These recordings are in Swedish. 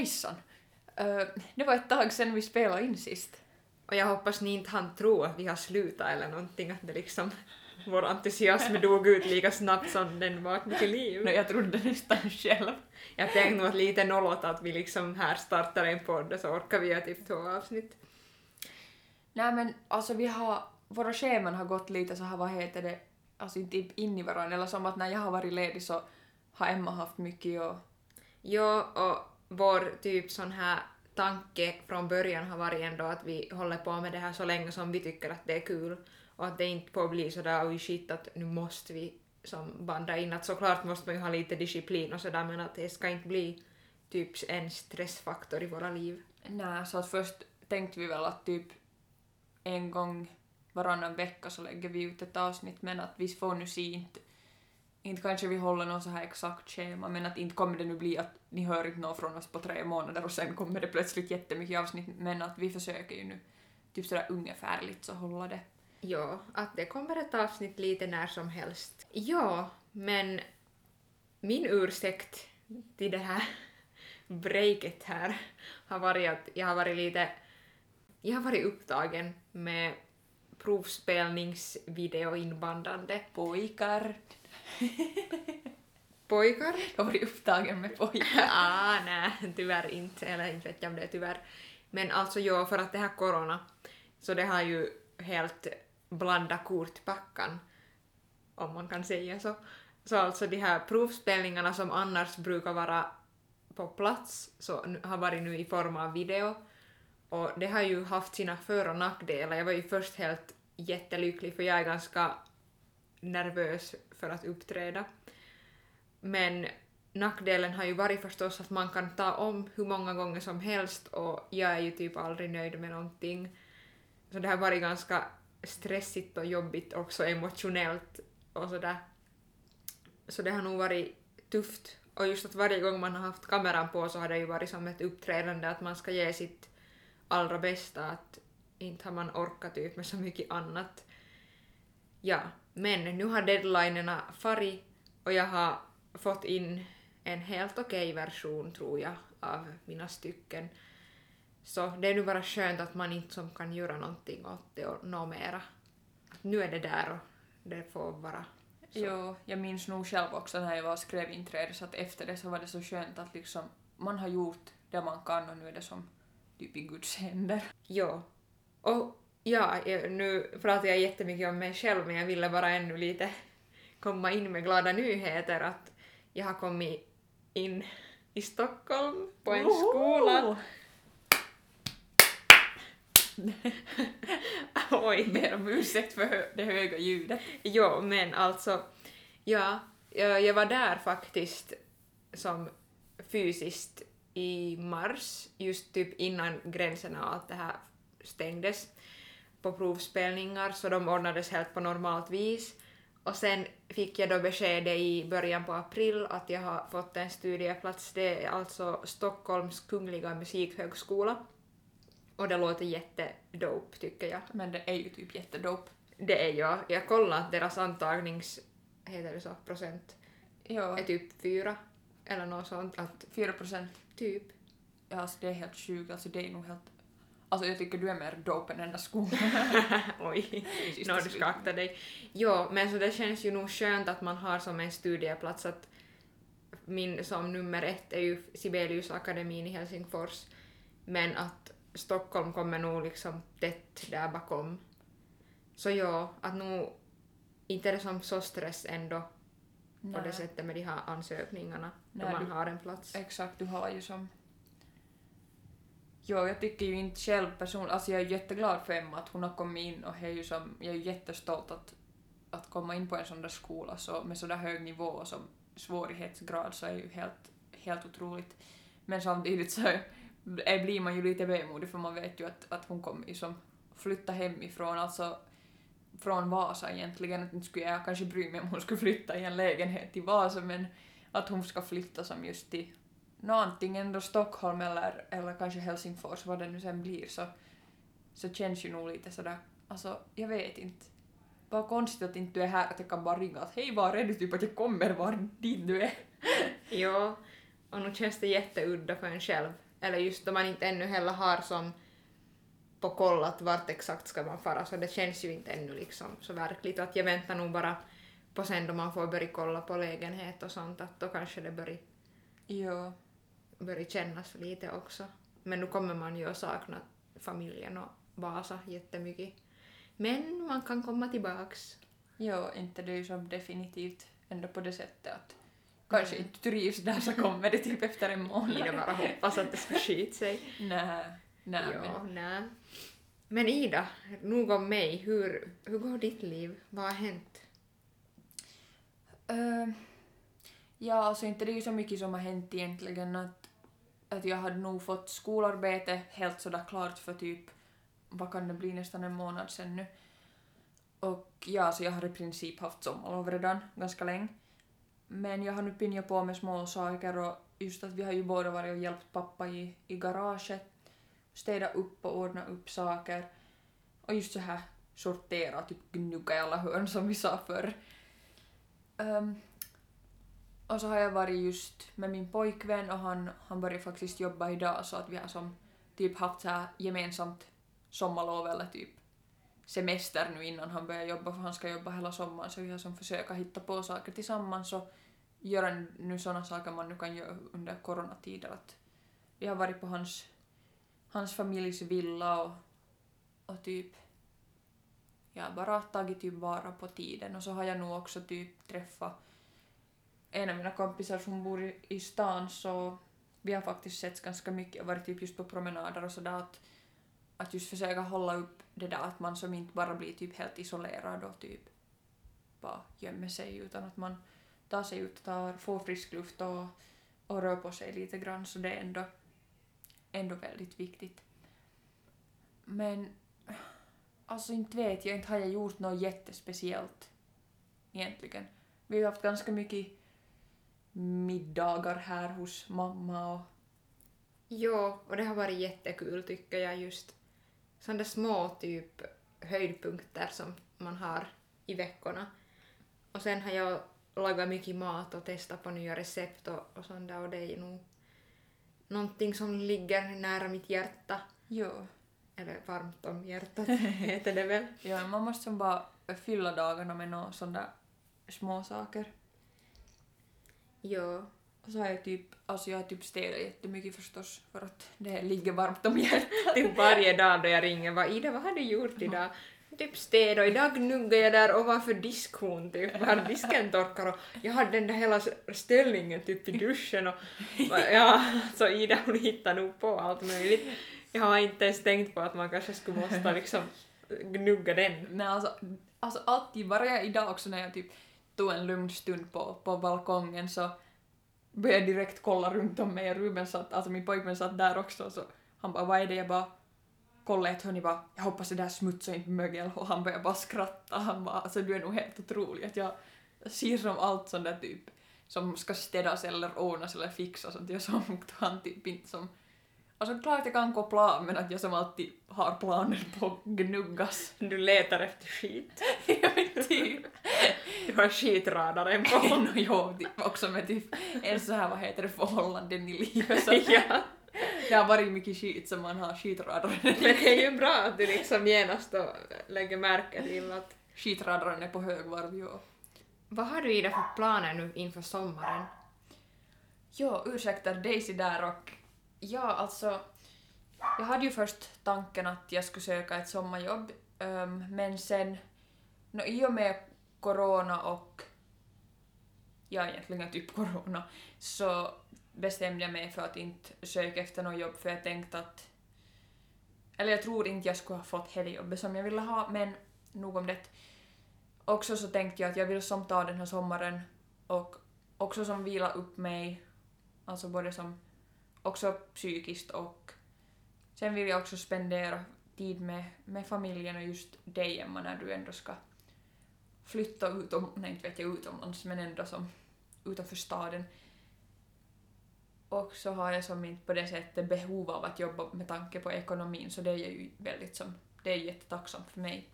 hejsan. Uh, det var ett tag sedan vi spelade in sist. Och jag hoppas ni inte han tror att vi har slutat eller någonting, att det liksom vår entusiasm dog ut lika snabbt som den vaknade till liv. No, jag trodde nästan själv. Jag tänkte nog att lite nollåt att vi liksom här startar en podd och så orkar vi göra typ två avsnitt. Nej men alltså vi har, våra scheman har gått lite så här, vad heter det, alltså typ in i varandra, eller som att när jag har varit ledig så har Emma haft mycket och... Ja, och vår typ sån här tanke från början har varit ändå att vi håller på med det här så länge som vi tycker att det är kul och att det inte får bli sådär oj shit att nu måste vi som banda in att såklart måste man ju ha lite disciplin och sådär men att det ska inte bli typ en stressfaktor i våra liv. Nej, så att först tänkte vi väl att typ en gång varannan vecka så lägger vi ut ett avsnitt men att vi får nu se inte inte kanske vi håller någon så här exakt schema, men att inte kommer det nu bli att ni hör inte något från oss på tre månader och sen kommer det plötsligt jättemycket avsnitt, men att vi försöker ju nu typ sådär ungefärligt så hålla det. Ja, att det kommer ett avsnitt lite när som helst. Ja, men min ursäkt till det här breaket här har varit att jag har varit lite... Jag har varit upptagen med provspelningsvideoinbandande. Pojkar. Pojkar? Jag har varit upptagen med pojkar. ah, nej, tyvärr inte. Eller inte vet jag om det är tyvärr. Men alltså ja, för att det här corona, så det har ju helt blandat kortpackan, om man kan säga så. Så alltså de här provspelningarna som annars brukar vara på plats så har varit nu i form av video. Och det har ju haft sina för och nackdelar. Jag var ju först helt jättelycklig för jag är ganska nervös för att uppträda. Men nackdelen har ju varit förstås att man kan ta om hur många gånger som helst och jag är ju typ aldrig nöjd med någonting. Så det har varit ganska stressigt och jobbigt också emotionellt och sådär. Så det har nog varit tufft. Och just att varje gång man har haft kameran på så har det ju varit som ett uppträdande att man ska ge sitt allra bästa, att inte har man orkat typ med så mycket annat. Ja, men nu har deadlinerna farit och jag har fått in en helt okej okay version, tror jag, av mina stycken. Så det är nu bara skönt att man inte som kan göra någonting åt det och nå mera. Att nu är det där och det får vara så. Jo, jag minns nog själv också när jag var och skrev inträde så att efter det så var det så skönt att liksom man har gjort det man kan och nu är det som typ i Guds händer. Jo. Och Ja, nu pratar jag jättemycket om mig själv men jag ville bara ännu lite komma in med glada nyheter att jag har kommit in i Stockholm på en Oho! skola. Oj. Ber om ursäkt för det höga ljudet. Jo, men alltså, ja, jag var där faktiskt som fysiskt i mars, just typ innan gränserna och allt det här stängdes på provspelningar så de ordnades helt på normalt vis. Och sen fick jag då beskedet i början på april att jag har fått en studieplats. Det är alltså Stockholms kungliga musikhögskola. Och det låter jättedope tycker jag. Men det är ju typ jättedope. Det är ju. Jag kollade att deras antagnings... heter det så? procent? Ja. är typ fyra. Eller något sånt. Att, fyra procent? Typ. Ja, alltså det är helt sjukt. Alltså det är nog helt Alltså jag tycker du är mer dope än den där skolan. Oj, nå du ska akta dig. Jo, men så det känns ju nog skönt att man har som en studieplats att min som nummer ett är ju Sibeliusakademin i Helsingfors, men att Stockholm kommer nog liksom tätt där bakom. Så ja, att nog inte är det som så stress ändå Nej. på det sättet med de här ansökningarna Nej, då man du, har en plats. Exakt, du har ju som Jo, jag tycker ju inte själv personligen, alltså jag är jätteglad för Emma att hon har kommit in och är ju som, jag är ju jättestolt att, att komma in på en sån där skola så, med så där hög nivå och som svårighetsgrad så är ju helt, helt otroligt. Men samtidigt så är, blir man ju lite vemodig för man vet ju att, att hon kommer ju som flytta hemifrån, alltså från Vasa egentligen. Att inte skulle jag kanske bry mig om hon skulle flytta i en lägenhet till Vasa men att hon ska flytta som just till no, antingen då Stockholm eller, eller kanske Helsingfors, vad det nu sen blir, så, så känns ju nog lite sådär, alltså jag vet inte. Vad konstigt att inte du är här, att jag kan bara ringa att hej var är du, typ att jag kommer var dit du är. jo, och nu känns det jätteudda för en själv Eller just då man inte ännu heller har som på kollat vart exakt ska man fara så det känns ju inte ännu liksom så verkligt att jag väntar nog bara på sen då man får börja kolla på lägenhet och sånt att då kanske det börjar, Jo. Börjar kännas lite också. Men nu kommer man ju att sakna familjen och Vasa jättemycket. Men man kan komma tillbaks. Jo, inte det är ju som definitivt ändå på det sättet att kanske inte trivs där så kommer det typ efter en månad. Ida bara hoppas att det ska skita sig. Nej, nej ja, men nej. Men Ida, nog om mig. Hur, hur går ditt liv? Vad har hänt? Uh, ja, alltså inte det är ju så mycket som har hänt egentligen att, att jag hade nog fått skolarbete helt sådär klart för typ, vad kan det bli, nästan en månad sen nu. Och ja, så jag har i princip haft sommarlov redan ganska länge. Men jag har nu pinjat på med små saker och just att vi har ju båda varit och hjälpt pappa i, i garaget, städa upp och ordna upp saker och just så här sortera, typ gnugga i alla hörn som vi sa förr. Um, och så har jag varit just med min pojkvän och han, han började faktiskt jobba idag så att vi har som typ haft så här gemensamt sommarlov eller typ semester nu innan han börjar jobba för han ska jobba hela sommaren. Så vi har som försöka hitta på saker tillsammans och göra nu sådana saker man nu kan göra under coronatider. Att vi har varit på hans, hans familjs villa och, och typ har bara tagit typ vara på tiden. Och så har jag nog också typ träffat en av mina kompisar som bor i, i stan så vi har faktiskt sett ganska mycket och varit typ just på promenader och sådär att, att just försöka hålla upp det där att man som inte bara blir typ helt isolerad och typ bara gömmer sig utan att man tar sig ut och tar, får frisk luft och, och rör på sig lite grann så det är ändå, ändå väldigt viktigt. Men alltså inte vet jag, inte har jag gjort något jättespeciellt egentligen. Vi har haft ganska mycket middagar här hos mamma och Jo, och det har varit jättekul tycker jag just sådana små typ höjdpunkter som man har i veckorna. Och sen har jag lagat mycket mat och testat på nya recept och, och sånt där och det är nog någonting som ligger nära mitt hjärta. jo. Eller varmt om hjärtat heter det väl. Ja, man måste som bara fylla dagarna med några sådana små saker. Jo. Och så har jag typ, alltså jag har typ städat jättemycket förstås för att det ligger varmt om hjärtat. Typ varje dag då jag ringer bara Ida vad har du gjort idag? Typ städ och idag gnuggar jag där ovanför diskhon typ, var disken torkar och jag hade den där hela ställningen typ i duschen och ja, så Ida hon hittar nog på allt möjligt. Jag har inte ens tänkt på att man kanske skulle måste liksom gnugga den. Men alltså, alltså alltid, jag idag också när jag typ tog en lugn stund på, på balkongen så började jag direkt kolla runt om mig och Ruben satt, alltså min pojkvän satt där också så han bara vad är det? Jag bara kollade ett hörn jag bara jag hoppas det där smutsar inte mögel och han började bara skratta han bara alltså du är nog helt otrolig att jag ser som allt sånt där typ som ska städas eller ordnas eller fixas och jag som han typ inte som Alltså klart jag kan koppla av men att jag som alltid har planer på att gnuggas. Du letar efter skit. Vet typ. Du har skitradaren på. no, jo, också med typ en så här, vad heter det, förhållanden i livet. Så ja. det har varit mycket skit som man har skitradaren. Men det är ju bra att du liksom genast då lägger märke till att Skitradaren är på högvarv, jo. Vad har du Ida för planer nu inför sommaren? Jo, ursäkta Daisy där och ja, alltså jag hade ju först tanken att jag skulle söka ett sommarjobb ehm, men sen no, i och med corona och ja, egentligen typ corona så bestämde jag mig för att inte söka efter något jobb för jag tänkte att eller jag tror inte jag skulle ha fått hela jobbet som jag ville ha men nog om det. Också så tänkte jag att jag vill som ta den här sommaren och också som vila upp mig, alltså både som också psykiskt och sen vill jag också spendera tid med, med familjen och just dig Emma när du ändå ska flytta utom, nej inte vet jag utomlands men ändå som utanför staden. Och så har jag som inte på det sättet behov av att jobba med tanke på ekonomin så det är ju väldigt som, det är jättetacksamt för mig.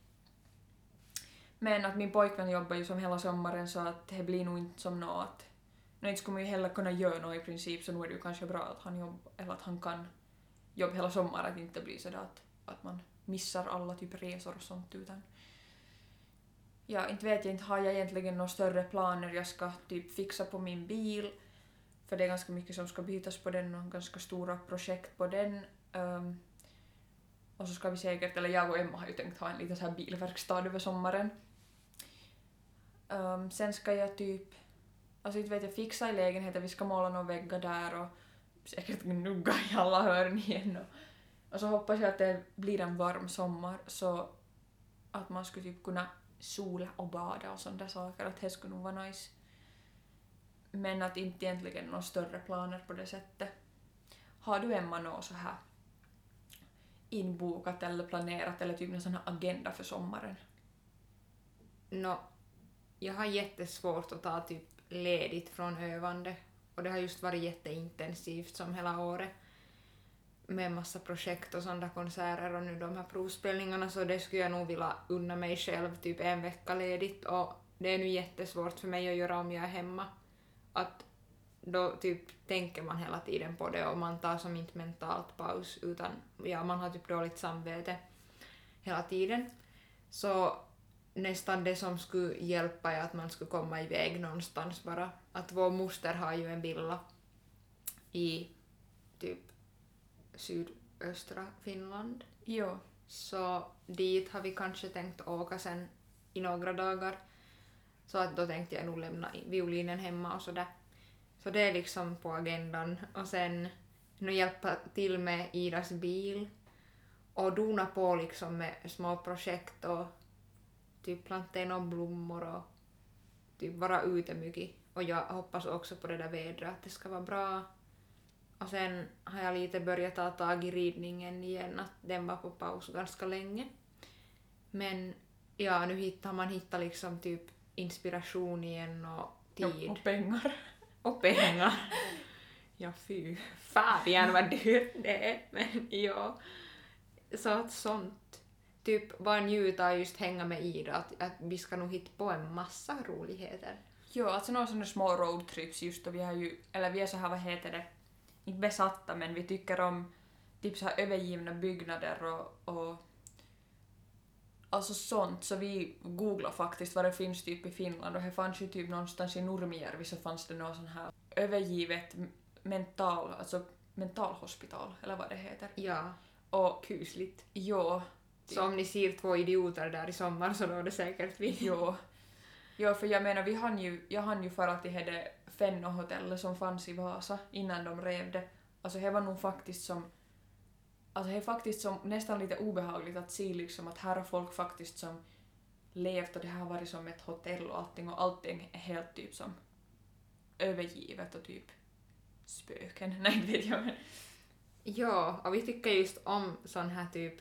Men att min pojkvän jobbar ju som hela sommaren så att det blir nog inte som något att... Nu inte skulle man ju heller kunna göra något i princip så nu är det ju kanske bra att han jobbar, eller att han kan jobba hela sommaren, att det inte blir sådär att, att man missar alla typ resor och sånt utan Ja, inte vet jag, inte har jag egentligen några större planer. Jag ska typ fixa på min bil, för det är ganska mycket som ska bytas på den och ganska stora projekt på den. Um, och så ska vi säkert, eller jag och Emma har ju tänkt ha en liten så här bilverkstad över sommaren. Um, sen ska jag typ, alltså inte vet jag, fixa i lägenheten, vi ska måla några väggar där och säkert gnugga i alla hörn igen. Och, och så hoppas jag att det blir en varm sommar så att man skulle typ kunna sola och bada och sådana saker, att det skulle nog vara nice. Men att inte egentligen några större planer på det sättet. Har du Emma något så här inbokat eller planerat eller typ någon sån här agenda för sommaren? Nå, jag har jättesvårt att ta typ ledigt från övande och det har just varit jätteintensivt som hela året med massa projekt och sådana konserter och nu de här provspelningarna så det skulle jag nog vilja unna mig själv typ en vecka ledigt och det är nu jättesvårt för mig att göra om jag är hemma. Att då typ tänker man hela tiden på det och man tar som inte mentalt paus utan ja, man har typ dåligt samvete hela tiden. Så nästan det som skulle hjälpa är att man skulle komma iväg någonstans bara. Att vår moster har ju en villa i sydöstra Finland. Jo. Så dit har vi kanske tänkt åka sen i några dagar. Så att då tänkte jag nog lämna violinen hemma och sådär. Så det är liksom på agendan. Och sen nu hjälpa till med Idas bil och dona på liksom med små projekt och typ plantera några blommor och typ vara ute mycket. Och jag hoppas också på det där vädret, att det ska vara bra. Och sen har jag lite börjat ta tag i ridningen igen, att den var på paus ganska länge. Men ja, nu hittar man hittat liksom typ inspiration igen och tid. Och pengar. Och pengar. Ja, fy. Fan vad dyrt det är. Men ja. Så att sånt. Typ bara njuta och just hänga med Ida. Att, att vi ska nog hitta på en massa roligheter. Jo, alltså några sådana små roadtrips just och vi har ju, eller vi är så här, vad heter det, inte besatta men vi tycker om typ så här övergivna byggnader och, och alltså sånt så vi googlade faktiskt vad det finns typ i Finland och det fanns ju typ någonstans i Nurmijärvi så fanns det något sån här övergivet mental, alltså mentalhospital eller vad det heter. Ja, Och kusligt. jo, Så om ni ser två idioter där i sommar så då är det säkert vi. jo. Jo, för jag menar vi hann ju, jag hann ju fara till det Fenno-hotellet som fanns i Vasa innan de rev det. Alltså det var nog faktiskt som Alltså det är faktiskt som nästan lite obehagligt att se liksom att här har folk faktiskt som levt och det här har varit som ett hotell och allting och allting är helt typ som övergivet och typ spöken. Nej, inte vet jag men. Ja, och vi tycker just om sån här typ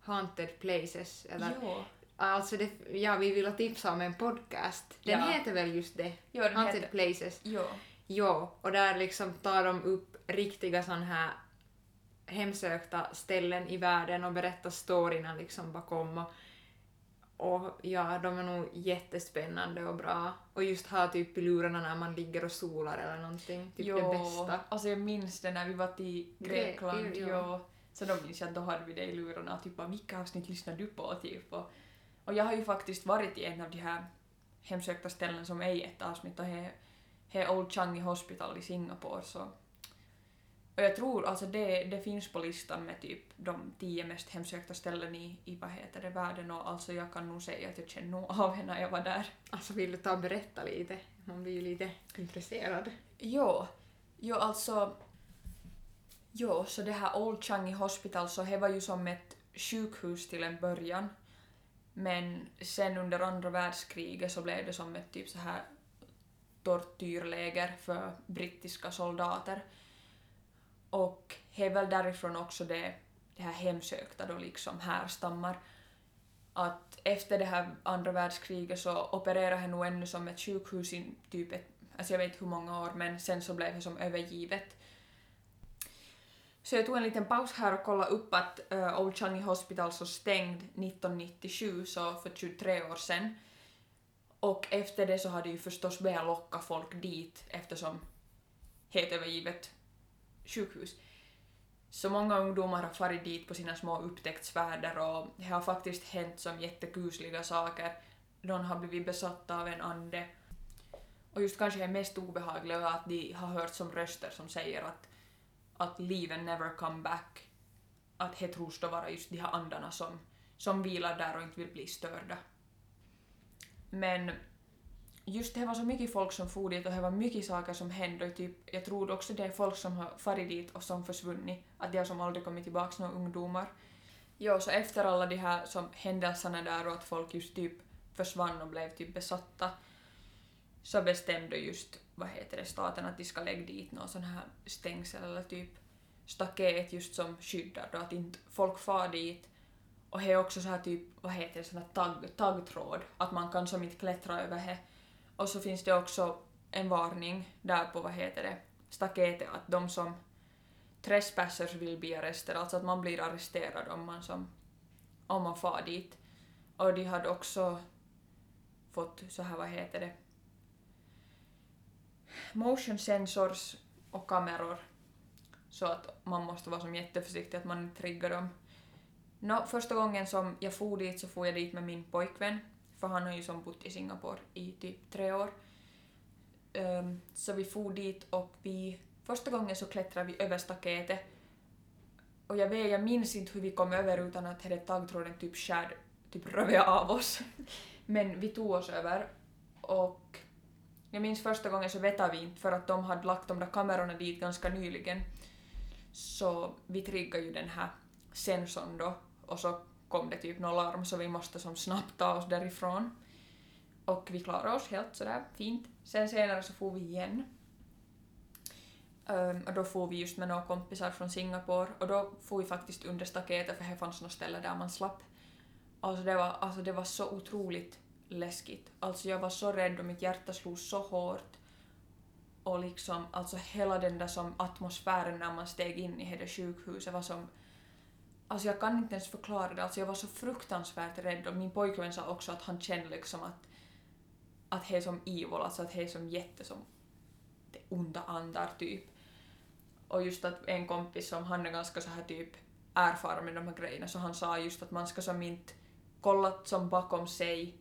haunted places. Eller, Jo. Alltså det, ja, vi vill tipsa om en podcast. Den Ja. heter väl just det? Jo, den haunted heter... places. Jo. Ja, och där liksom tar de upp riktiga sån här hemsökta ställen i världen och berättar storyna liksom bakom och, och ja, de är nog jättespännande och bra. Och just ha typ i lurarna när man ligger och solar eller någonting, typ det bästa. Alltså jag minns det när vi var till Grekland. Gre- jo. jo. Så då minns jag att då hade vi det i lurarna typ bara vilka avsnitt lyssnar du på typ och, och jag har ju faktiskt varit i en av de här hemsökta ställen som är i ett avsnitt och det är Old Changi Hospital i Singapore så och jag tror alltså det, det finns på listan med typ de tio mest hemsökta ställen i, i vad heter det, världen och alltså jag kan nog säga att jag känner nog av när jag var där. Alltså vill du ta och berätta lite? Man blir ju lite intresserad. Jo, jo alltså... Jo, så det här Old Changi Hospital så det var ju som ett sjukhus till en början. Men sen under andra världskriget så blev det som ett typ så här tortyrläger för brittiska soldater. Och det är väl därifrån också det, det här hemsökta då liksom härstammar. Att efter det här andra världskriget så opererade han nog ännu som ett sjukhus i typ ett, alltså jag vet inte hur många år men sen så blev det som övergivet. Så jag tog en liten paus här och kollade upp att uh, Old Changi Hospital så stängd 1997, så för 23 år sedan. Och efter det så hade ju förstås börjat locka folk dit eftersom helt övergivet sjukhus. Så många ungdomar har farit dit på sina små upptäcktsfärder och det har faktiskt hänt som jättekusliga saker. Någon har blivit besatta av en ande. Och just kanske det mest obehagliga är att de har hört som röster som säger att, att livet never come back. Att det tros då vara just de här andarna som, som vilar där och inte vill bli störda. Men just det var så mycket folk som for dit och det var mycket saker som hände och typ, jag tror också det är folk som har farit dit och som försvunnit, att de har som aldrig kommit tillbaka några ungdomar. Jo, så efter alla de här som händelserna där och att folk just typ försvann och blev typ besatta så bestämde just, vad heter det, staten att de ska lägga dit någon sån här stängsel eller typ staket just som skyddar då att inte folk far dit och det är också så här typ, vad heter det, sån här tagg, taggtråd, att man kan som inte klättra över det och så finns det också en varning där på, vad heter det, staketet att de som trespassers vill bli arresterade, alltså att man blir arresterad om man, som, om man far dit. Och de hade också fått så här, vad heter det, motion sensors och kameror så att man måste vara som jätteförsiktig att man inte triggar dem. No, första gången som jag for dit så for jag dit med min pojkvän för han har ju som bott i Singapore i typ tre år. Um, så vi for dit och vi, första gången så klättrade vi över staketet och jag vet, jag minns inte hur vi kom över utan att hade taggtråden typ skär, typ röv av oss. Men vi tog oss över och jag minns första gången så vetade vi inte för att de hade lagt de där kamerorna dit ganska nyligen. Så vi triggade ju den här sensorn då och så kom det typ något larm så vi måste som snabbt ta oss därifrån. Och vi klarade oss helt sådär fint. Sen senare så får vi igen. Um, och då får vi just med några kompisar från Singapore och då får vi faktiskt under staketet för det fanns något ställe där man slapp. Alltså det var, alltså det var så otroligt läskigt. Alltså jag var så rädd och mitt hjärta slog så hårt. Och liksom, alltså hela den där som atmosfären när man steg in i det sjukhuset var som Alltså jag kan inte ens förklara det, alltså jag var så fruktansvärt rädd och min pojkvän sa också att han kände liksom att att det är som evil, alltså att det är som jätte som onda andar typ. Och just att en kompis som han är ganska så här typ erfaren med de här grejerna så han sa just att man ska som inte kolla som bakom sig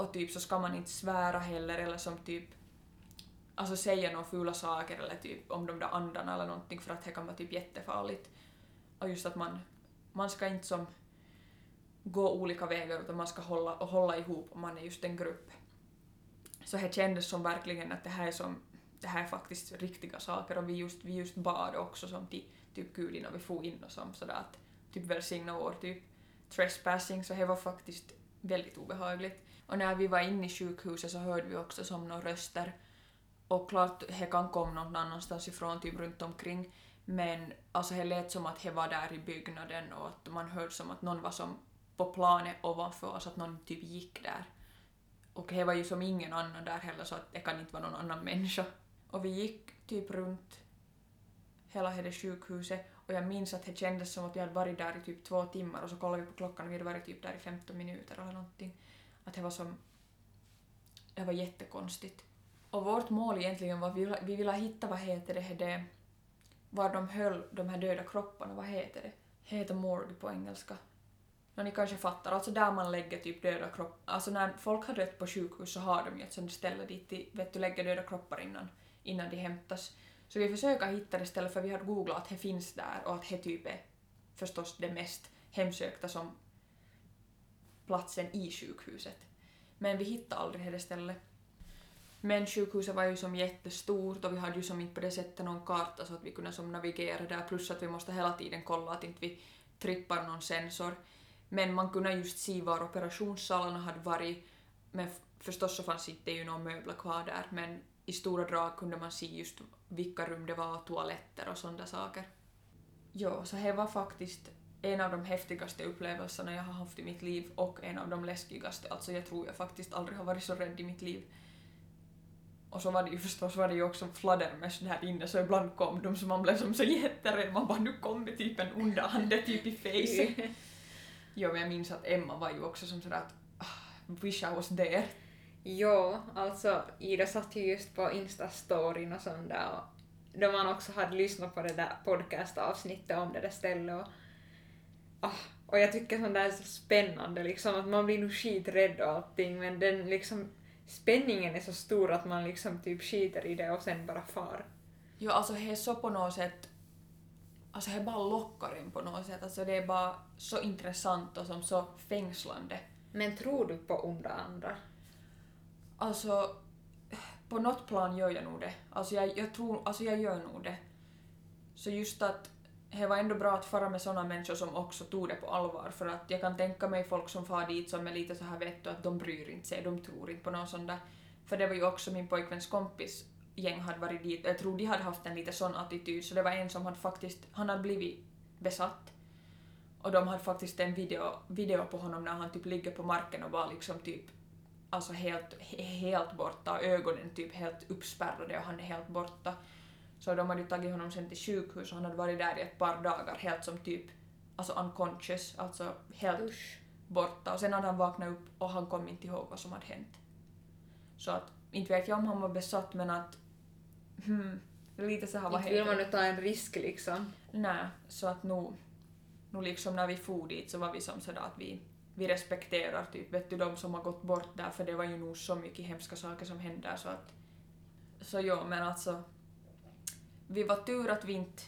och typ så ska man inte svära heller eller som typ alltså säga några fula saker eller typ om de där andarna eller någonting för att det kan vara typ jättefarligt. Och just att man, man ska inte som gå olika vägar utan man ska hålla, och hålla ihop om man är just en grupp. Så det kändes som verkligen att det här är som det här är faktiskt riktiga saker och vi just, vi just bad också som till typ Gud innan vi får in och som sådär att typ välsigna vår typ trespassing så det var faktiskt väldigt obehagligt. Och när vi var inne i sjukhuset så hörde vi också som några röster och klart det kan komma någon annanstans ifrån, typ runt omkring men alltså det lät som att det var där i byggnaden och att man hörde som att någon var som på planet ovanför oss, att någon typ gick där. Och det var ju som ingen annan där heller så att det kan inte vara någon annan människa. Och vi gick typ runt hela det sjukhuset och jag minns att det kändes som att vi hade varit där i typ två timmar och så kollade vi på klockan och vi hade varit typ där i 15 minuter eller någonting. Att det var som... Det var jättekonstigt. Och vårt mål egentligen var att vi ville, vi ville hitta, vad heter det, det var de höll de här döda kropparna, vad heter det? Det heter morgue på engelska. No, ni kanske fattar, alltså där man lägger typ döda kroppar. Alltså när folk har dött på sjukhus så har de ju ett sånt ställe dit de vet du, lägger döda kroppar innan, innan de hämtas. Så vi försöker hitta det stället för vi har googlat att det finns där och att det typ är förstås det mest hemsökta som platsen i sjukhuset. Men vi hittade aldrig det stället. Men sjukhuset var ju som jättestort och vi hade ju som inte på det sättet någon karta så att vi kunde som navigera där plus att vi måste hela tiden kolla att inte vi trippar någon sensor. Men man kunde just se var operationssalarna hade varit men förstås så fanns inte ju några möbler kvar där men i stora drag kunde man se just vilka rum det var, toaletter och sådana saker. Jo, så det var faktiskt en av de häftigaste upplevelserna jag har haft i mitt liv och en av de läskigaste. Alltså jag tror jag faktiskt aldrig har varit så rädd i mitt liv. Och så var det ju förstås var det ju också fladdermöss där inne så ibland kom de så man blev som så jätterädd. Man bara nu kommer typ en onda ande typ i face. jo men jag minns att Emma var ju också som sådär att ah, wish I was there. Jo, alltså Ida satt ju just på Insta-storyn och sånt där och då man också hade lyssnat på det där podcastavsnittet om det där stället och, ah, och jag tycker sånt där är så spännande liksom att man blir nog skiträdd och allting men den liksom spänningen är så stor att man liksom typ skiter i det och sen bara far. Jo, alltså det är så på något sätt... Alltså det bara lockar en på något sätt. Alltså det är bara så intressant och som så fängslande. Men tror du på onda andar? Alltså, på något plan gör jag nog det. Alltså jag, jag tror, alltså jag gör nog det. Så just att det var ändå bra att fara med såna människor som också tog det på allvar för att jag kan tänka mig folk som far dit som är lite så här vet du att de bryr inte sig, de tror inte på någon sån där. För det var ju också min pojkväns kompis gäng hade varit dit, jag tror de hade haft en lite sån attityd så det var en som hade faktiskt, han hade blivit besatt och de hade faktiskt en video, video på honom när han typ ligger på marken och var liksom typ alltså helt, helt borta, ögonen typ helt uppspärrade och han är helt borta. Så de hade ju tagit honom sen till sjukhus och han hade varit där i ett par dagar helt som typ alltså unconscious, alltså helt Usch. borta. Och sen hade han vaknat upp och han kom inte ihåg vad som hade hänt. Så att, inte vet jag om han var besatt men att hmm, lite så här vad Inte vill man nu ta en risk liksom. Nej, så att nu, nu liksom när vi for dit så var vi som sådär att vi, vi respekterar typ, vet du, de som har gått bort där för det var ju nog så mycket hemska saker som hände så att... Så ja, men alltså... Vi var tur att vi inte...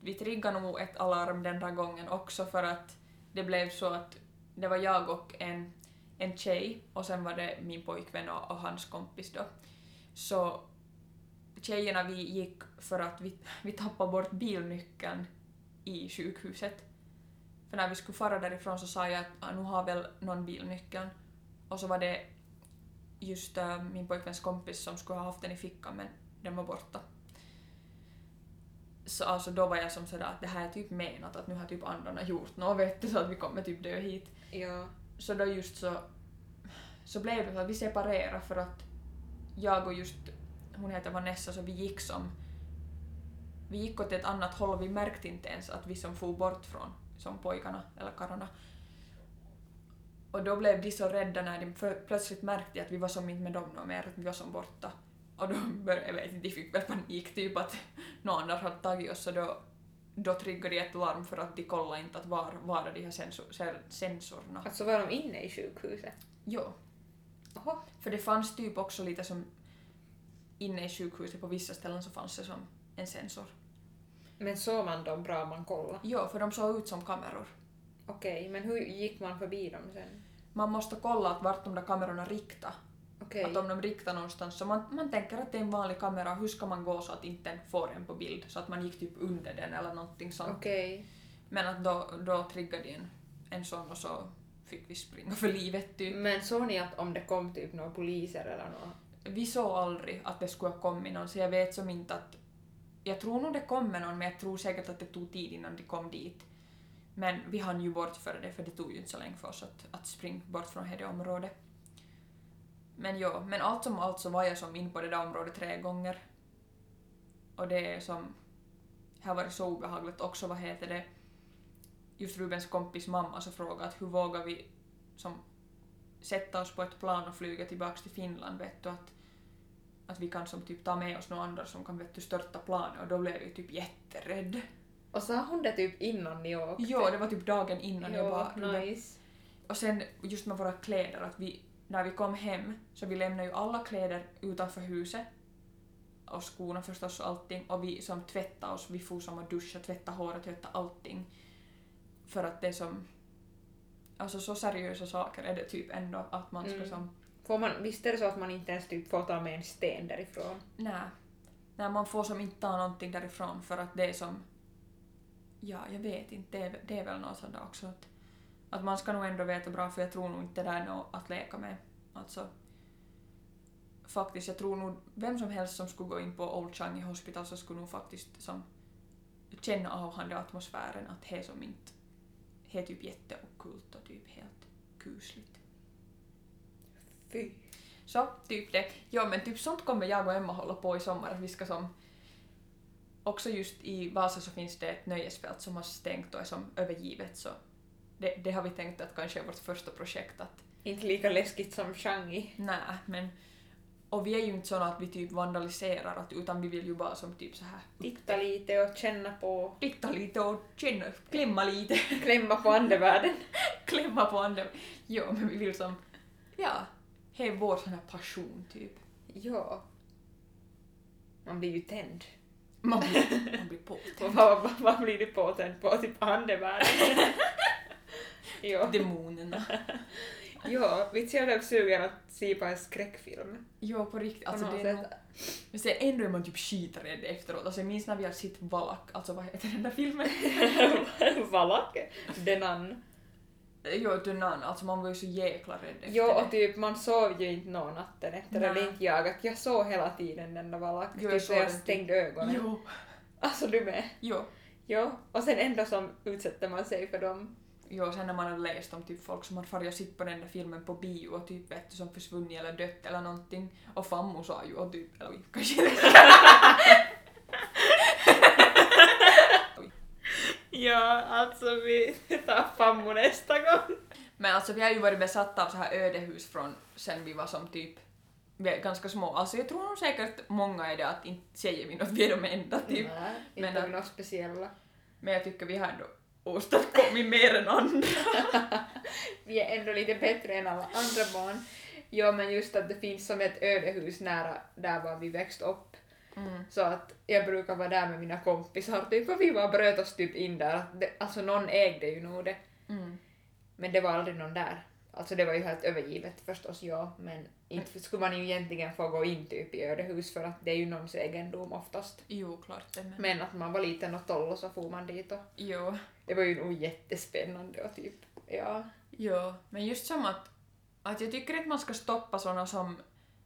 Vi triggade nog ett alarm den där gången också för att det blev så att det var jag och en, en tjej och sen var det min pojkvän och, och hans kompis då. Så tjejerna vi gick för att vi, vi tappade bort bilnyckeln i sjukhuset. För när vi skulle fara därifrån så sa jag att ah, nu har väl någon bilnyckeln. Och så var det just uh, min pojkväns kompis som skulle ha haft den i fickan men den var borta. Så alltså då var jag som sådär att det här är typ menat att nu har typ andarna gjort något vet du så att vi kommer typ dö hit. Ja. Så då just så, så blev det så att vi separerade för att jag och just, hon heter Vanessa, så vi gick som, vi gick åt ett annat håll vi märkte inte ens att vi som for bort från som pojkarna eller karlarna. Och då blev de så rädda när de för plötsligt märkte att vi var som inte med dem mer, att vi var som borta. Och då började, jag vet inte, de fick väl panik typ att någon annan hade tagit oss och då, då triggade de ett larm för att de kollade inte att var, var är de här sensor, sensorerna. Alltså var de inne i sjukhuset? Jo, Oho. för det fanns typ också lite som inne i sjukhuset på vissa ställen så fanns det som en sensor. Men såg man dem bra om man kollade? Jo, för de såg ut som kameror. Okej, men hur gick man förbi dem sen? Man måste kolla att vart de där kamerorna riktar. Okej. Att om de riktar någonstans så man, man tänker att det är en vanlig kamera, hur ska man gå så att inte den får en på bild? Så att man gick typ under den eller någonting sånt. Okej. Men att då, då triggade de en, en sån och så fick vi springa för livet typ. Men såg ni att om det kom typ några poliser eller något? Vi såg aldrig att det skulle ha kommit någon, så jag vet som inte att... Jag tror nog det kommer någon, men jag tror säkert att det tog tid innan de kom dit. Men vi hann ju bort före det, för det tog ju inte så länge för oss att, att springa bort från det området. Men ja, men allt som allt så var jag som in på det där området tre gånger. Och det är som... Det har varit så obehagligt också, vad heter det? Just Rubens kompis mamma så frågade att hur vågar vi som sätta oss på ett plan och flyga tillbaks till Finland, vet du, att, att vi kan som typ ta med oss några andra som kan vet du, störta planet och då blev jag typ jätterädd. Och sa hon det typ innan ni åkte? Jo, det var typ dagen innan jag Jo, bara... nice. Och sen just med våra kläder, att vi, när vi kom hem så vi lämnade ju alla kläder utanför huset och skorna förstås och allting och vi som tvättade oss, vi for som att duscha, tvätta håret, tvätta allting. För att det är som... Alltså så seriösa saker är det typ ändå att man ska Mm. som... Får man, visst är det så att man inte ens typ får ta med en sten därifrån? Nej. Nej, man får som inte ta någonting därifrån för att det är som... Ja, jag vet inte. Det är, det är väl något sånt också att, att man ska nog ändå veta bra för jag tror nog inte det där är något att leka med. Alltså... Faktiskt, jag tror nog vem som helst som skulle gå in på Old Changi Hospital så skulle nog faktiskt som känna av han atmosfären att det är som inte... Det är typ jätteokult och typ helt kusligt. Fy. Så, typ det. Ja, men typ sånt kommer jag och Emma hålla på i sommar. Att vi ska som... Också just i Vasa så finns det ett nöjesfält som har stängt och är som övergivet så det, det har vi tänkt att kanske är vårt första projekt att Inte lika läskigt som Changi. nej, men Och vi är ju inte såna att vi typ vandaliserar, att, utan vi vill ju bara som typ så här Titta lite och känna på, titta lite och känna, klämma lite, klämma på andevärlden. klämma på andra. Jo, men vi vill som, ja, det är vår sån här passion typ. Ja. Man blir ju tänd. Man blir, man blir på. Och vad, vad, vad blir du påtänd på? Typ andevärlden? ja. Demonerna. ja, vi är jag sugen att se på en skräckfilm. Jo, på riktigt. På Alltså, det är nog, men sen ändå är man typ skiträdd efteråt. Alltså, jag minns när vi har sett Valak, alltså vad heter den där filmen? Valak? Denan. Jo, Dunan, alltså man var ju så jäkla rädd efter Jo, och det. typ man sov ju inte någon natten efter, eller inte jag, att jag såg hela tiden den där Valak. Jo, jag typ jag typ. stängde ögonen. Jo, Alltså du med? jo. Jo. Och sen ändå som utsätter man sig för dem. Jo, sen när man har läst om typ folk som har farit och sett på den där filmen på bio och typ vet som försvunnit eller dött eller någonting. Och Fammo sa ju och typ, eller kanske. Ja, alltså vi tar fammo nästa gång. Men alltså vi har ju varit besatta av så här ödehus från sen vi var som typ vi är ganska små. Alltså jag tror nog säkert många är det att inte säger vi något, vi är de enda typ. Nej, Men inte men, något speciella. Men jag tycker vi har ändå åstadkommit mer än andra. Vi är ändå lite bättre än alla andra barn. Ja, men just att det finns som ett ödehus nära där var vi växte upp. Mm. Så att jag brukar vara där med mina kompisar typ och vi bara bröt oss typ in där. Alltså någon ägde ju nog det. Mm. Men det var aldrig någon där. Alltså det var ju helt övergivet förstås, ja. Men inte skulle man ju egentligen få gå in typ i ödehus för att det är ju någons egendom oftast. Jo, klart det. Men... Men att man var liten och tolv och så for man dit och Jo. det var ju nog jättespännande och typ, ja. Jo, men just som att, att jag tycker inte man ska stoppa såna som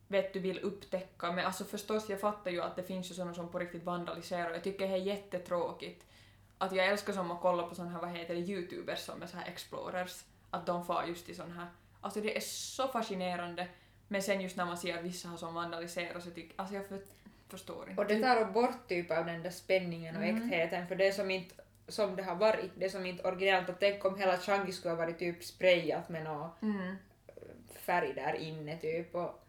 vet du vill upptäcka, men alltså förstås jag fattar ju att det finns ju såna som på riktigt vandaliserar och jag tycker det är jättetråkigt. Att jag älskar som att kolla på såna här, vad heter det, youtubers som är så här explorers, att de far just i sån här, alltså det är så fascinerande, men sen just när man ser att vissa har som vandaliserar så tycker alltså jag för, förstår inte. Och det tar bort typ av den där spänningen och Mm. äktheten för det är som inte som det har varit, det är som inte originellt och tänk om hela Changi skulle ha varit typ sprayat med någon Mm. färg där inne typ och,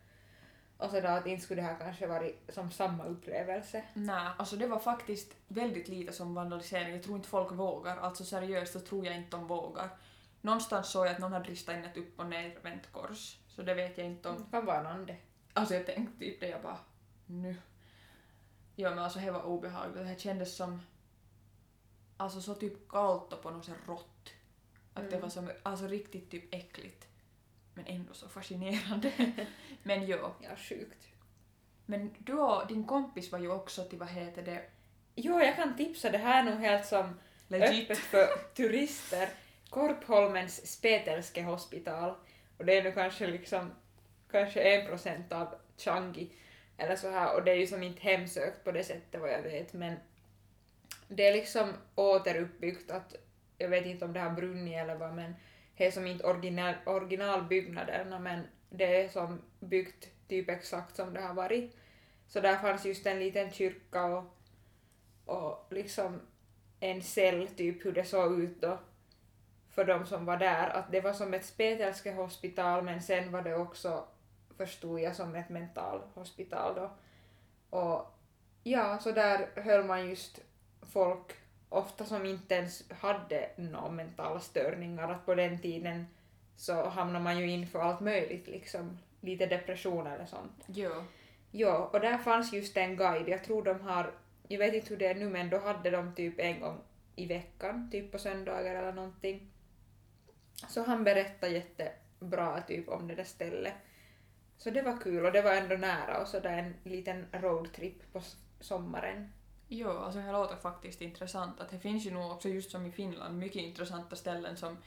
och så då att inte skulle det här kanske varit som samma upplevelse. Nej, alltså det var faktiskt väldigt lite som vandalisering. Jag tror inte folk vågar. Alltså seriöst så tror jag inte de vågar. Någonstans såg jag att någon hade ristat in ett upp och nervänt kors. Så det vet jag inte om. Vad var någon det? Alltså jag tänkte typ det, jag bara nu. Ja men alltså det var obehagligt. Det kändes som alltså så typ kallt och på något sätt rått. Att det Mm. var som, alltså riktigt typ äckligt. Men ändå så fascinerande. men jo. Ja, sjukt. Men du och din kompis var ju också till vad heter det, Jo, jag kan tipsa, det här är nog helt som legit. öppet för turister. Korpholmens Spetälske hospital. Och det är nu kanske liksom kanske en procent av Changi eller så här och det är ju som inte hemsökt på det sättet vad jag vet men det är liksom återuppbyggt att jag vet inte om det har brunnit eller vad men det är som inte original, originalbyggnaderna men det är som byggt typ exakt som det har varit. Så där fanns just en liten kyrka och, och liksom en cell, typ hur det såg ut då för de som var där. Att det var som ett spetälske hospital men sen var det också, förstod jag, som ett mentalhospital då. Och ja, så där höll man just folk ofta som inte ens hade några mentala störningar. Att på den tiden så hamnade man ju in för allt möjligt liksom. Lite depression eller sånt. Jo. Ja, och där fanns just en guide. Jag tror de har, jag vet inte hur det är nu, men då hade de typ en gång i veckan, typ på söndagar eller någonting. Så han berättade jättebra typ om det där stället. Så det var kul och det var ändå nära och så där en liten roadtrip på sommaren. Jo, alltså det låter faktiskt intressant. Att det finns ju nog också just som i Finland mycket intressanta ställen som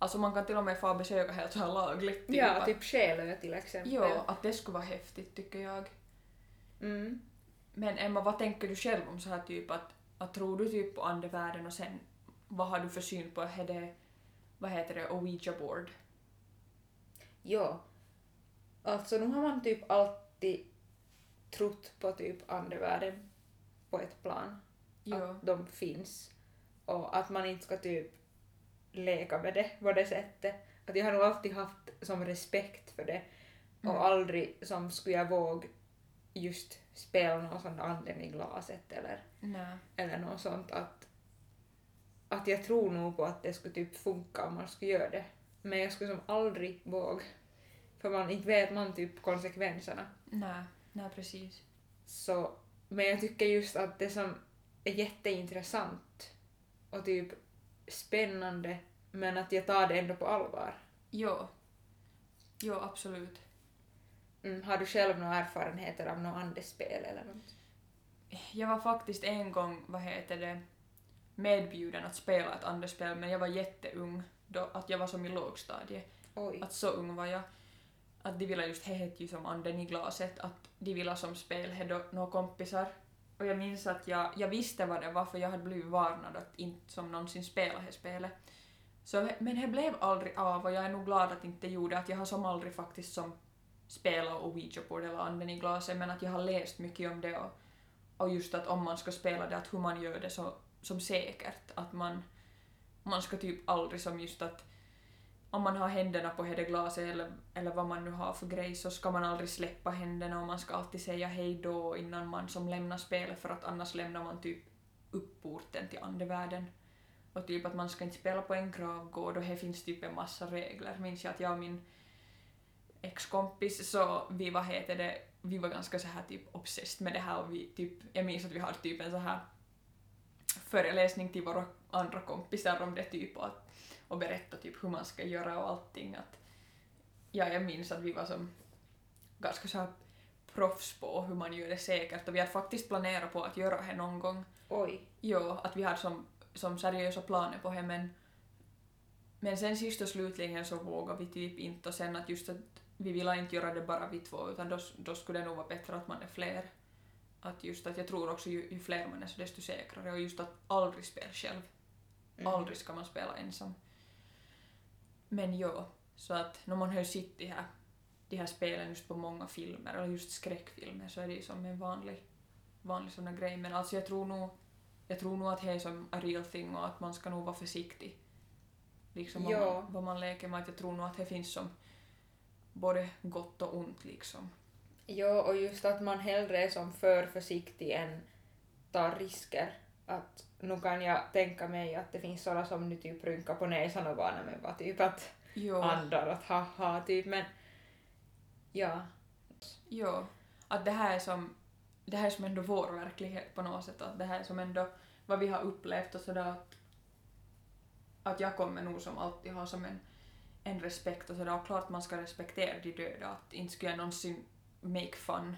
Alltså man kan till och med få besöka helt så här lagligt. Typ, Ja, typ Själö till exempel. Jo, att det skulle vara häftigt tycker jag. Mm. Men Emma, vad tänker du själv om så här typ att, att tror du typ på andevärlden och sen vad har du för syn på är det, vad heter det, Ouija board? Ja. Alltså nu har man typ alltid trott på typ andevärlden på ett plan. Jo. att de finns och att man inte ska typ leka med det på det sättet. Att jag har nog alltid haft som respekt för det och Mm. aldrig som skulle jag våga just spela någon sån anden i glaset eller, Nej. eller något sånt att, att jag tror nog på att det skulle typ funka om man skulle göra det. Men jag skulle som aldrig våga. För man inte vet man typ konsekvenserna. Nej. Nej, precis. Så, men jag tycker just att det som är jätteintressant och typ spännande men att jag tar det ändå på allvar. Jo. Jo, absolut. Mm, har du själv några erfarenheter av något andespel eller något? Jag var faktiskt en gång, vad heter det, medbjuden att spela ett andespel men jag var jätteung då, att jag var som i lågstadiet. Oj. Att så ung var jag. Att de ville just, det hette ju som anden i glaset, att de ville som spel, hade då några kompisar. Och jag minns att jag, jag visste vad det var för jag hade blivit varnad att inte som någonsin spela det spelet. Så, men det blev aldrig av och jag är nog glad att inte gjorde, att jag har som aldrig faktiskt som spelat Ouija-board eller anden i glaset men att jag har läst mycket om det och, och just att om man ska spela det, att hur man gör det så, som säkert. Att man, man ska typ aldrig som just att om man har händerna på det glaset eller, eller vad man nu har för grej så ska man aldrig släppa händerna och man ska alltid säga hej då innan man som lämnar spelet för att annars lämnar man typ upp porten till andevärlden. Och typ att man ska inte spela på en gravgård och här finns typ en massa regler. Minns jag att jag och min ex-kompis så vi var heter det, vi var ganska så här typ obsessed med det här och vi typ, jag minns att vi hade typ en så här föreläsning till våra andra kompisar om det typ och, att, och berätta typ hur man ska göra och allting. Att, ja, jag minns att vi var som ganska så här proffs på hur man gör det säkert och vi hade faktiskt planerat på att göra det någon gång. Oj. Jo, att vi hade som, som seriösa planer på det men, men sen sist och slutligen så vågade vi typ inte och sen att just att vi ville inte göra det bara vi två utan då, då skulle det nog vara bättre att man är fler. Att just att jag tror också ju, ju fler man är så desto säkrare och just att aldrig spela själv. Mm. Aldrig ska man spela ensam. Men jo, så att när man har sett de här, de här spelen just på många filmer, eller just skräckfilmer, så är det ju som en vanlig, vanlig sån grej. Men alltså jag tror nog, jag tror nog att det är som a real thing och att man ska nog vara försiktig. Liksom vad, man, vad man leker med. Att jag tror nog att det finns som både gott och ont liksom. Ja, och just att man hellre är som för försiktig än tar risker. Att nu kan jag tänka mig att det finns sådana som nu typ rynkar på näsan och bara men bara typ att Jo. andar att haha typ men ja. Jo, att det här är som, det här är som ändå vår verklighet på något sätt, att det här är som ändå vad vi har upplevt och sådär att, att jag kommer nog som alltid ha som en, en respekt och sådär och klart man ska respektera de döda, att inte skulle jag någonsin make fun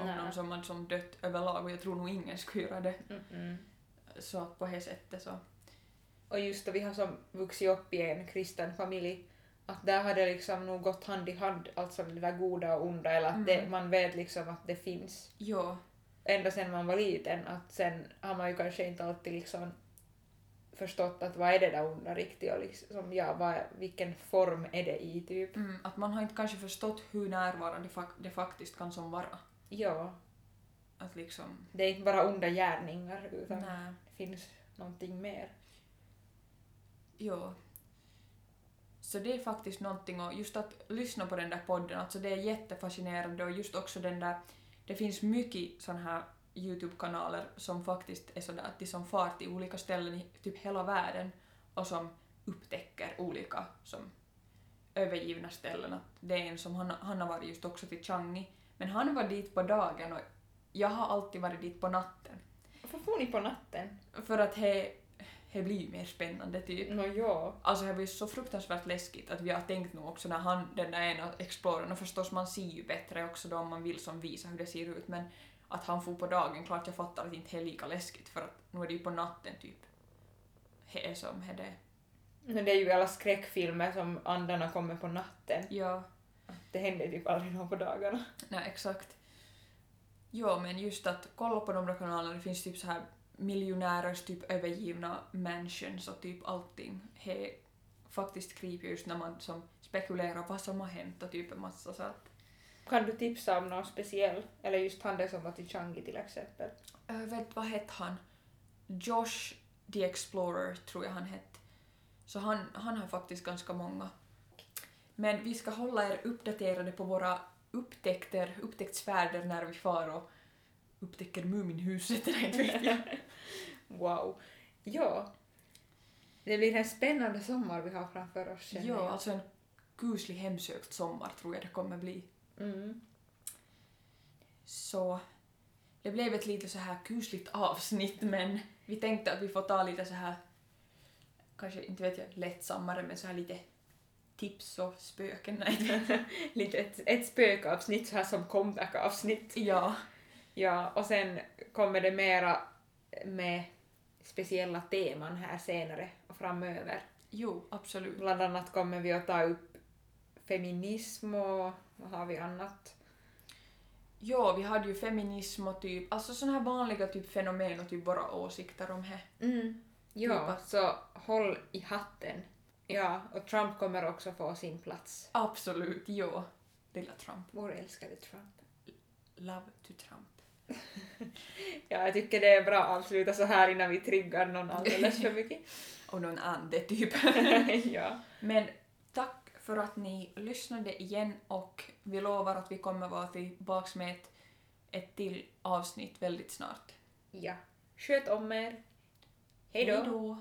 av någon som man som dött överlag och jag tror nog ingen skulle göra det. Mm-mm. Så att på det sättet så, Och just då vi har som vuxit upp i en kristen familj att där har det liksom nog gått hand i hand, alltså det där goda och onda eller att det, Mm. man vet liksom att det finns jo, ända sedan man var liten att sen har man ju kanske inte alltid liksom förstått att vad är det där onda riktigt och liksom, ja, vad, vilken form är det i typ. mm, att man har inte kanske förstått hur närvarande det faktiskt kan som vara. Ja, Att liksom, det är inte bara onda gärningar utan nej. det finns någonting mer. Jo. Så det är faktiskt någonting och just att lyssna på den där podden, alltså det är jättefascinerande och just också den där, det finns mycket sån här Youtube-kanaler som faktiskt är sådär att de som far till olika ställen i typ hela världen och som upptäcker olika som övergivna ställen. Att det är en som, han, han har varit just också till Changi, men han var dit på dagen och jag har alltid varit dit på natten. Varför får ni på natten? För att det det blir mer spännande typ. Nå ja. Alltså det var ju så fruktansvärt läskigt att vi har tänkt nog också när han, den där ena explorern, och förstås man ser ju bättre också då om man vill som visa hur det ser ut, men att han får på dagen, klart jag fattar att inte det är lika läskigt för att nu är det ju på natten typ. Det är som det är. Men det är ju alla skräckfilmer som andarna kommer på natten. Ja, Det händer typ aldrig någon på dagarna. nej exakt. Jo, men just att kolla på de där kanalerna, det finns typ så här miljonärers typ övergivna mansions och typ allting. Det är faktiskt creepy just när man som spekulerar vad som har hänt och typ en massa så att Kan du tipsa om någon speciell? Eller just han där som var till Changi till exempel. Jag vet vad hette han? Josh the Explorer tror jag han hette. Så han, han har faktiskt ganska många. Men vi ska hålla er uppdaterade på våra upptäckter, upptäcktsfärder när vi far och upptäcker Muminhuset eller inte vet jag. Wow. Ja. Det blir en spännande sommar vi har framför oss. Ja, alltså en kuslig hemsökt sommar tror jag det kommer bli. Mm. Så det blev ett lite så här kusligt avsnitt men vi tänkte att vi får ta lite så här kanske inte vet jag lättsammare men så här lite tips och spöken. Nej. Lite ett, ett spökavsnitt så här som comeback-avsnitt. ja, Ja, och sen kommer det mera med speciella teman här senare och framöver. jo absolut. Bland annat kommer vi att ta upp feminism och vad har vi annat? Ja, vi hade ju feminism och typ, alltså såna här vanliga typ fenomen och typ våra åsikter om det. Mm. Ja, Typ så håll i hatten. Ja, och Trump kommer också få sin plats. Absolut, ja. Lilla Trump. Vår älskade Trump. Love to Trump. Ja, jag tycker det är bra att avsluta så här innan vi triggar någon alldeles för mycket. Och någon ande typ. ja. Men för att ni lyssnade igen och vi lovar att vi kommer vara tillbaka med ett, ett till avsnitt väldigt snart. Ja. Sköt om er. Hejdå!